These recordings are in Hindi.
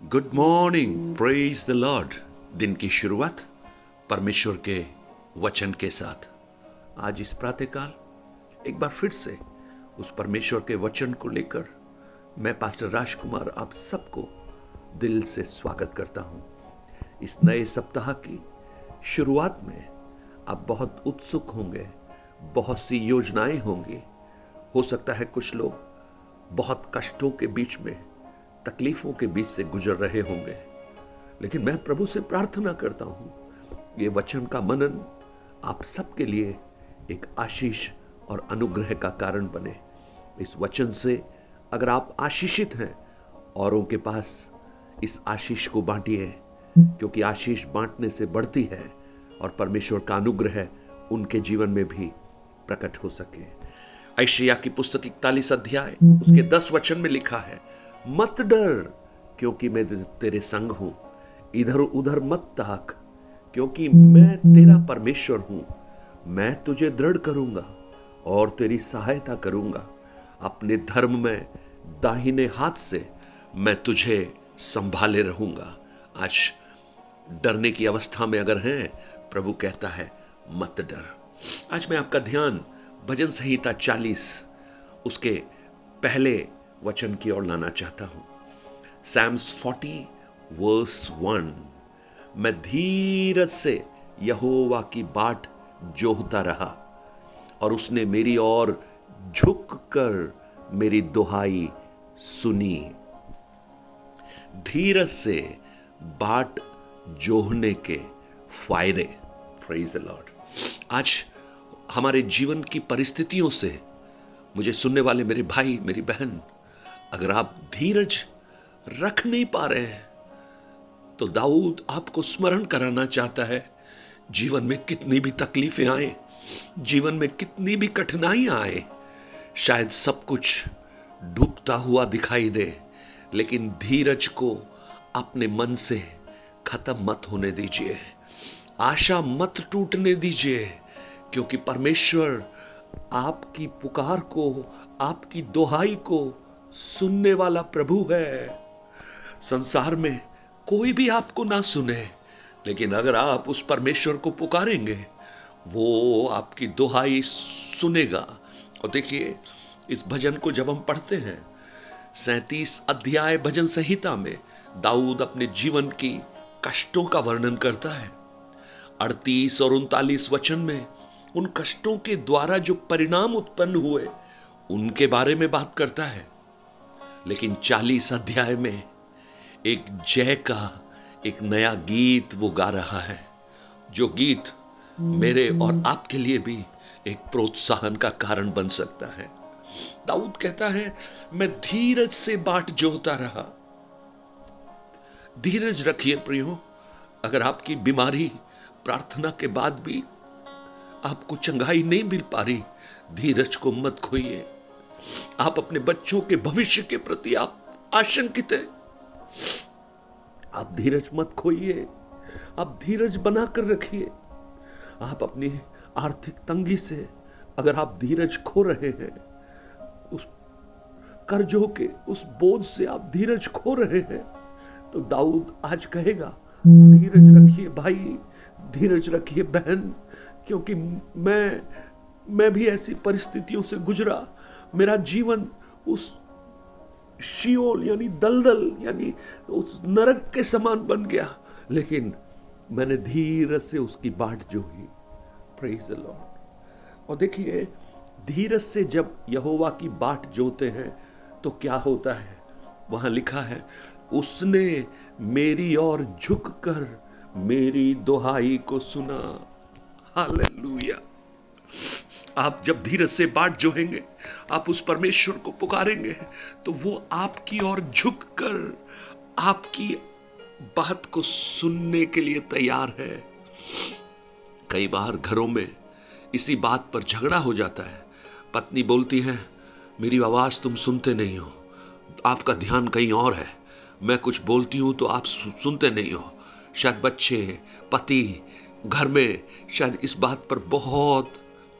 Good morning praise the Lord दिन की शुरुआत परमेश्वर के वचन के साथ। आज इस प्रातःकाल, एक बार फिर से उस परमेश्वर के वचन को लेकर मैं पास्टर राजकुमार आप सबको दिल से स्वागत करता हूँ। इस नए सप्ताह की शुरुआत में आप बहुत उत्सुक होंगे, बहुत सी योजनाएँ होंगी। हो सकता है कुछ लोग बहुत कष्टों के बीच में तकलीफों के बीच से गुजर रहे होंगे। लेकिन मैं प्रभु से प्रार्थना करता हूँ, ये वचन का मनन आप सबके लिए एक आशीष और अनुग्रह का कारण बने। इस वचन से अगर आप आशीषित हैं, औरों के पास इस आशीष को बांटिए, क्योंकि आशीष बांटने से बढ़ती है और परमेश्वर का अनुग्रह उनके जीवन में भी प्रकट हो सके। ऐशिया की पुस्तक इकतालीस अध्याय, उसके दस वचन में लिखा है मत डर, क्योंकि मैं तेरे संग हूँ। इधर उधर मत ताक, क्योंकि मैं तेरा परमेश्वर हूँ। मैं तुझे दृढ़ करूँगा और तेरी सहायता करूँगा। अपने धर्म में दाहिने हाथ से मैं तुझे संभाले रहूँगा। आज डरने की अवस्था में अगर हैं, प्रभु कहता है, मत डर। आज मैं आपका ध्यान भजन संहिता चालीस, उसके पहले वचन की ओर लाना चाहता हूँ। सैम्स फोर्टी वर्स वन मैं धीरज से यहोवा की बाट जोहता रहा, और उसने मेरी ओर झुक कर मेरी दुहाई सुनी। धीरज से बाट जोहने के फ़ायदे द लॉर्ड आज हमारे जीवन की परिस्थितियों से मुझे सुनने वाले मेरे भाई, मेरी बहन अगर आप धीरज रख नहीं पा रहे हैं तो दाऊद आपको स्मरण कराना चाहता है। जीवन में कितनी भी तकलीफें आए, जीवन में कितनी भी कठिनाइयाँ आए, शायद सब कुछ डूबता हुआ दिखाई दे, लेकिन धीरज को अपने मन से खत्म मत होने दीजिए। आशा मत टूटने दीजिए, क्योंकि परमेश्वर आपकी पुकार को, आपकी दोहाई को सुनने वाला प्रभु है। संसार में कोई भी आपको ना सुने, लेकिन अगर आप उस परमेश्वर को पुकारेंगे, वो आपकी दुहाई सुनेगा। और देखिए, इस भजन को जब हम पढ़ते हैं, सैतीस अध्याय भजन संहिता में दाऊद अपने जीवन की कष्टों का वर्णन करता है। अड़तीस और उनतालीस वचन में उन कष्टों के द्वारा जो परिणाम उत्पन्न हुए, उनके बारे में बात करता है। लेकिन चालीस अध्याय में एक जय का एक नया गीत वो गा रहा है, जो गीत मेरे और आपके लिए भी एक प्रोत्साहन का कारण बन सकता है। दाऊद कहता है, मैं धीरज से बाट जोता रहा। धीरज रखिए प्रियो, अगर आपकी बीमारी प्रार्थना के बाद भी आपको चंगाई नहीं मिल पा रही, धीरज को मत खोइए। आप अपने बच्चों के भविष्य के प्रति आप आशंकित हैं। आप धीरज मत खोइए। आप धीरज बनाकर रखिए। आप अपनी आर्थिक तंगी से अगर आप धीरज खो रहे हैं, उस कर्जों के, उस बोझ से आप धीरज खो रहे हैं तो दाऊद आज कहेगा, धीरज रखिए भाई, धीरज रखिए बहन, क्योंकि मैं मैं भी ऐसी परिस्थितियों से गुजरा मेरा जीवन उस शियोल, यानी दलदल, यानी उस नरक के समान बन गया। लेकिन मैंने धीरज से उसकी बाट जो ही प्रेज लॉर्ड और देखिए धीरज से जब यहोवा की बाट जोते हैं तो क्या होता है? वहाँ लिखा है, उसने मेरी ओर झुककर मेरी दोहाई को सुना। हालेलुया आप जब धीरज से बाट जोहेंगे आप उस परमेश्वर को पुकारेंगे तो वो आपकी ओर झुक कर आपकी बात को सुनने के लिए तैयार है। कई बार घरों में इसी बात पर झगड़ा हो जाता है। पत्नी बोलती है, मेरी आवाज़ तुम सुनते नहीं हो। आपका ध्यान कहीं और है। मैं कुछ बोलती हूँ तो आप सुनते नहीं हो। शायद बच्चे, पति, घर में शायद इस बात पर बहुत,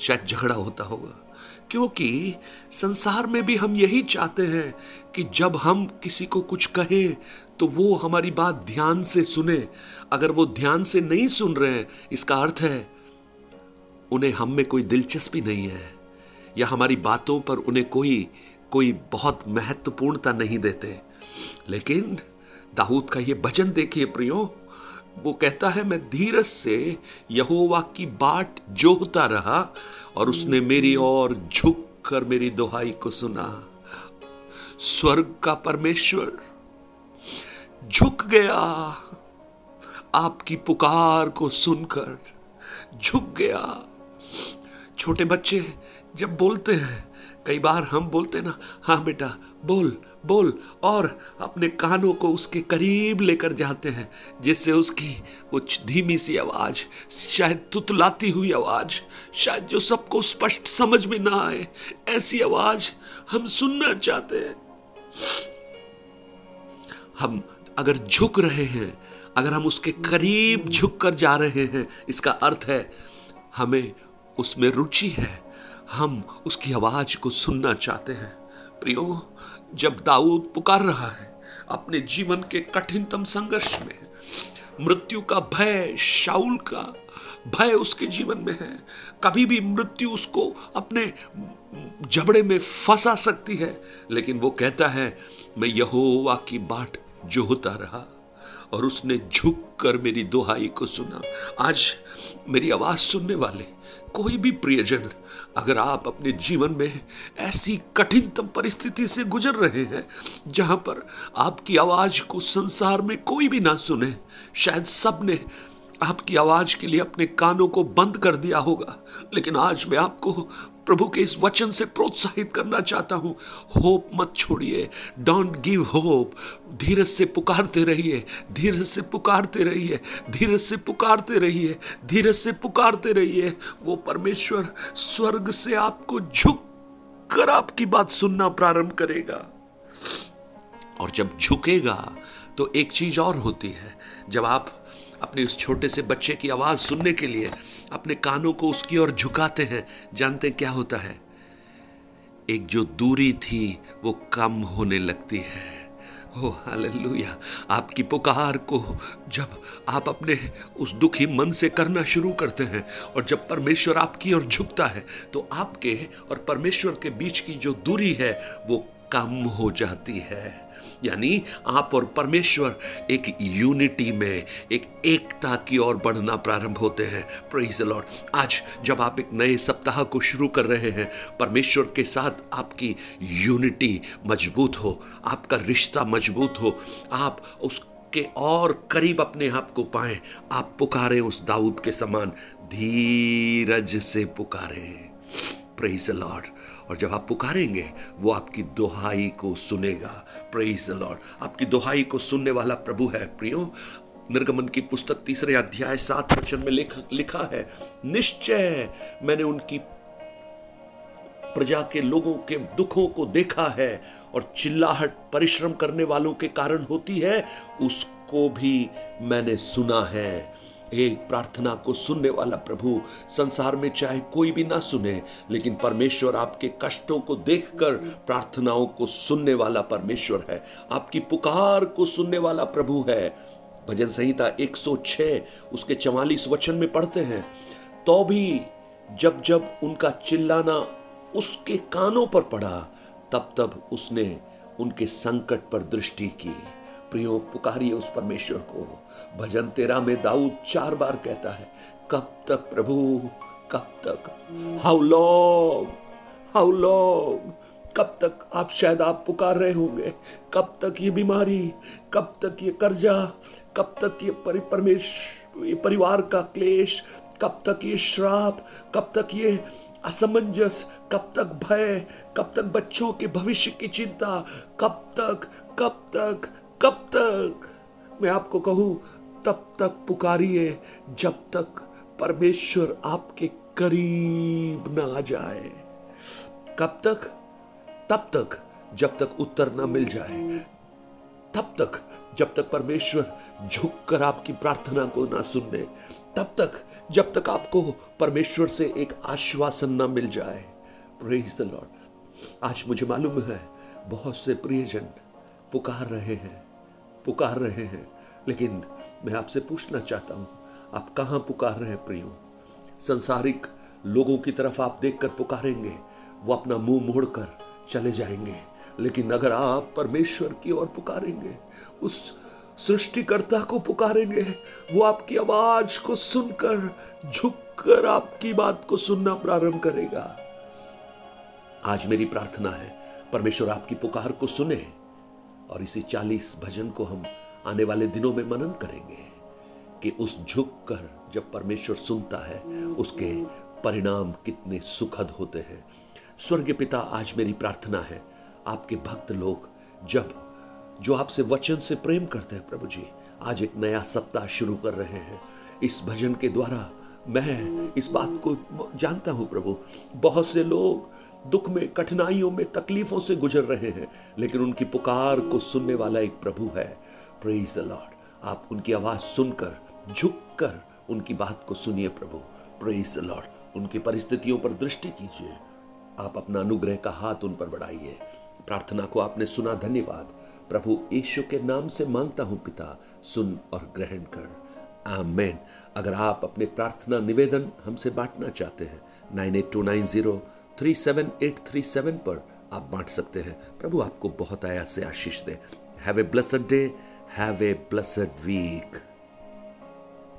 शायद झगड़ा होता होगा। क्योंकि संसार में भी हम यही चाहते हैं कि जब हम किसी को कुछ कहें तो वो हमारी बात ध्यान से सुने। अगर वो ध्यान से नहीं सुन रहे हैं, इसका अर्थ है, उन्हें हम में कोई दिलचस्पी नहीं है, या हमारी बातों पर उन्हें कोई कोई बहुत महत्वपूर्णता नहीं देते। लेकिन दाऊद का ये भजन देखिए प्रियो वो कहता है, मैं धीरज से यहोवा की बाट जोहता रहा और उसने मेरी ओर झुक कर मेरी दुहाई को सुना। स्वर्ग का परमेश्वर झुक गया। आपकी पुकार को सुनकर झुक गया। छोटे बच्चे, जब बोलते हैं, कई बार हम बोलते ना हाँ बेटा, बोल। बोल और अपने कानों को उसके करीब लेकर जाते हैं, जिससे उसकी कुछ धीमी सी आवाज़, शायद तुतलाती हुई आवाज़, शायद जो सबको स्पष्ट समझ में ना आए, ऐसी आवाज़ हम सुनना चाहते हैं। हम अगर झुक रहे हैं, अगर हम उसके करीब झुक कर जा रहे हैं, इसका अर्थ है हमें उसमें रुचि है, हम उसकी आवाज़ को सुनना चाहते हैं। प्रियो, जब दाऊद पुकार रहा है, अपने जीवन के कठिनतम संघर्ष में मृत्यु का भय शाउल का भय उसके जीवन में है, कभी भी मृत्यु उसको अपने जबड़े में फंसा सकती है, लेकिन वो कहता है, मैं यहोवा की बाट जोहता रहा। और उसने झुक कर मेरी दुहाई को सुना। आज मेरी आवाज़ सुनने वाले कोई भी प्रियजन, अगर आप अपने जीवन में ऐसी कठिनतम परिस्थिति से गुजर रहे हैं, जहाँ पर आपकी आवाज़ को संसार में कोई भी ना सुने, शायद सबने आपकी आवाज़ के लिए अपने कानों को बंद कर दिया होगा। लेकिन आज मैं आपको प्रभु के इस वचन से प्रोत्साहित करना चाहता हूँ। होप मत छोड़िए। डोंट गिव होप धीरज से पुकारते रहिए। धीरज से पुकारते रहिए। धीरज से पुकारते रहिए। धीरज से पुकारते रहिए। वो परमेश्वर स्वर्ग से आपको झुक कर आपकी बात सुनना प्रारंभ करेगा। और जब झुकेगा तो एक चीज़ और होती है। जब आप अपने उस छोटे से बच्चे की आवाज़ सुनने के लिए अपने कानों को उसकी ओर झुकाते हैं, जानते हैं क्या होता है। एक जो दूरी थी, वो कम होने लगती है। हो, हालेलुया। आपकी पुकार को जब आप अपने उस दुखी मन से करना शुरू करते हैं और जब परमेश्वर आपकी ओर झुकता है तो आपके और परमेश्वर के बीच की जो दूरी है, वो कम हो जाती है। यानी आप और परमेश्वर एक यूनिटी में एक एकता की ओर बढ़ना प्रारंभ होते हैं। प्रेज लॉर्ड आज जब आप एक नए सप्ताह को शुरू कर रहे हैं, परमेश्वर के साथ आपकी यूनिटी मज़बूत हो, आपका रिश्ता मज़बूत हो, आप उस के और करीब अपने आप को पाए, आप पुकारें उस दाऊद के समान, धीरज से पुकारें। प्रेज लॉर्ड और जब आप पुकारेंगे वो आपकी दोहाई को सुनेगा। प्रेज लॉर्ड आपकी दोहाई को सुनने वाला प्रभु है प्रियो। निर्गमन की पुस्तक तीसरे अध्याय सात वचन में लिख, लिखा है निश्चय मैंने उनकी प्रजा के लोगों के दुखों को देखा है और चिल्लाहट परिश्रम करने वालों के कारण होती है उसको भी मैंने सुना है। एक प्रार्थना को सुनने वाला प्रभु संसार में चाहे कोई भी ना सुने, लेकिन परमेश्वर आपके कष्टों को देखकर प्रार्थनाओं को सुनने वाला परमेश्वर है। आपकी पुकार को सुनने वाला प्रभु है। भजन संहिता 106 उसके चवालीस वचन में पढ़ते हैं तो भी जब जब उनका चिल्लाना उसके कानों पर पड़ा, तब तब उसने उनके संकट पर दृष्टि की। प्रियो, पुकारिए उस परमेश्वर को। भजन तेरा में दाऊद चार बार कहता है, कब तक प्रभु, कब तक? हाउ लॉन्ग हाउ लॉन्ग कब तक आप शायद आप पुकार रहे होंगे? कब तक ये बीमारी? कब तक ये कर्जा? कब तक ये परि, परमेश, ये परिवार का क्लेश? कब तक ये श्राप? कब तक ये असमंजस? कब तक भय? कब तक बच्चों के भविष्य की चिंता? कब तक? कब तक? कब तक? मैं आपको कहूँ, तब तक पुकारिए जब तक परमेश्वर आपके करीब ना आ जाए। कब तक? तब तक जब तक उत्तर ना मिल जाए। तब तक जब तक परमेश्वर झुककर आपकी प्रार्थना को ना सुन ले तब तक जब तक आपको परमेश्वर से एक आश्वासन ना मिल जाए। प्रेज द लॉर्ड आज मुझे मालूम है, बहुत से प्रियजन पुकार रहे हैं। पुकार रहे हैं। लेकिन मैं आपसे पूछना चाहता हूँ, आप कहाँ पुकार रहे हैं प्रियो? संसारिक लोगों की तरफ़ आप देखकर पुकारेंगे, वो अपना मुँह मोड़कर चले जाएँगे। लेकिन अगर आप परमेश्वर की ओर पुकारेंगे, उस सृष्टिकर्ता को पुकारेंगे, वो आपकी आवाज़ को सुनकर, झुककर आपकी बात को सुनना प्रारंभ करेगा। आज मेरी प्रार्थना है, परमेश्वर आपकी पुकार को सुने और इसी चालीस भजन को हम आने वाले दिनों में मनन करेंगे कि उस झुक कर जब परमेश्वर सुनता है, उसके परिणाम कितने सुखद होते हैं। स्वर्ग पिता, आज मेरी प्रार्थना है, आपके भक्त लोग जब, जो आपसे वचन से प्रेम करते हैं प्रभु जी, आज एक नया सप्ताह शुरू कर रहे हैं। इस भजन के द्वारा मैं इस बात को जानता हूँ प्रभु, बहुत से लोग दुख में, कठिनाइयों में, तकलीफों से गुजर रहे हैं, लेकिन उनकी पुकार को सुनने वाला एक प्रभु है। प्रेज द लॉर्ड आप उनकी आवाज़ सुनकर, झुककर उनकी बात को सुनिए प्रभु। प्रेज द लॉर्ड उनकी परिस्थितियों पर दृष्टि कीजिए। आप अपना अनुग्रह का हाथ उन पर बढ़ाइए। प्रार्थना को आपने सुना, धन्यवाद। प्रभु यीशु के नाम से माँगता हूँ, पिता, सुन और ग्रहण कर। आमेन अगर आप अपने प्रार्थना निवेदन हमसे बांटना चाहते हैं, nine eight two nine zero three seven eight three seven पर आप बांट सकते हैं। प्रभु आपको बहुत आया से आशीष दे। Have a blessed day have a blessed week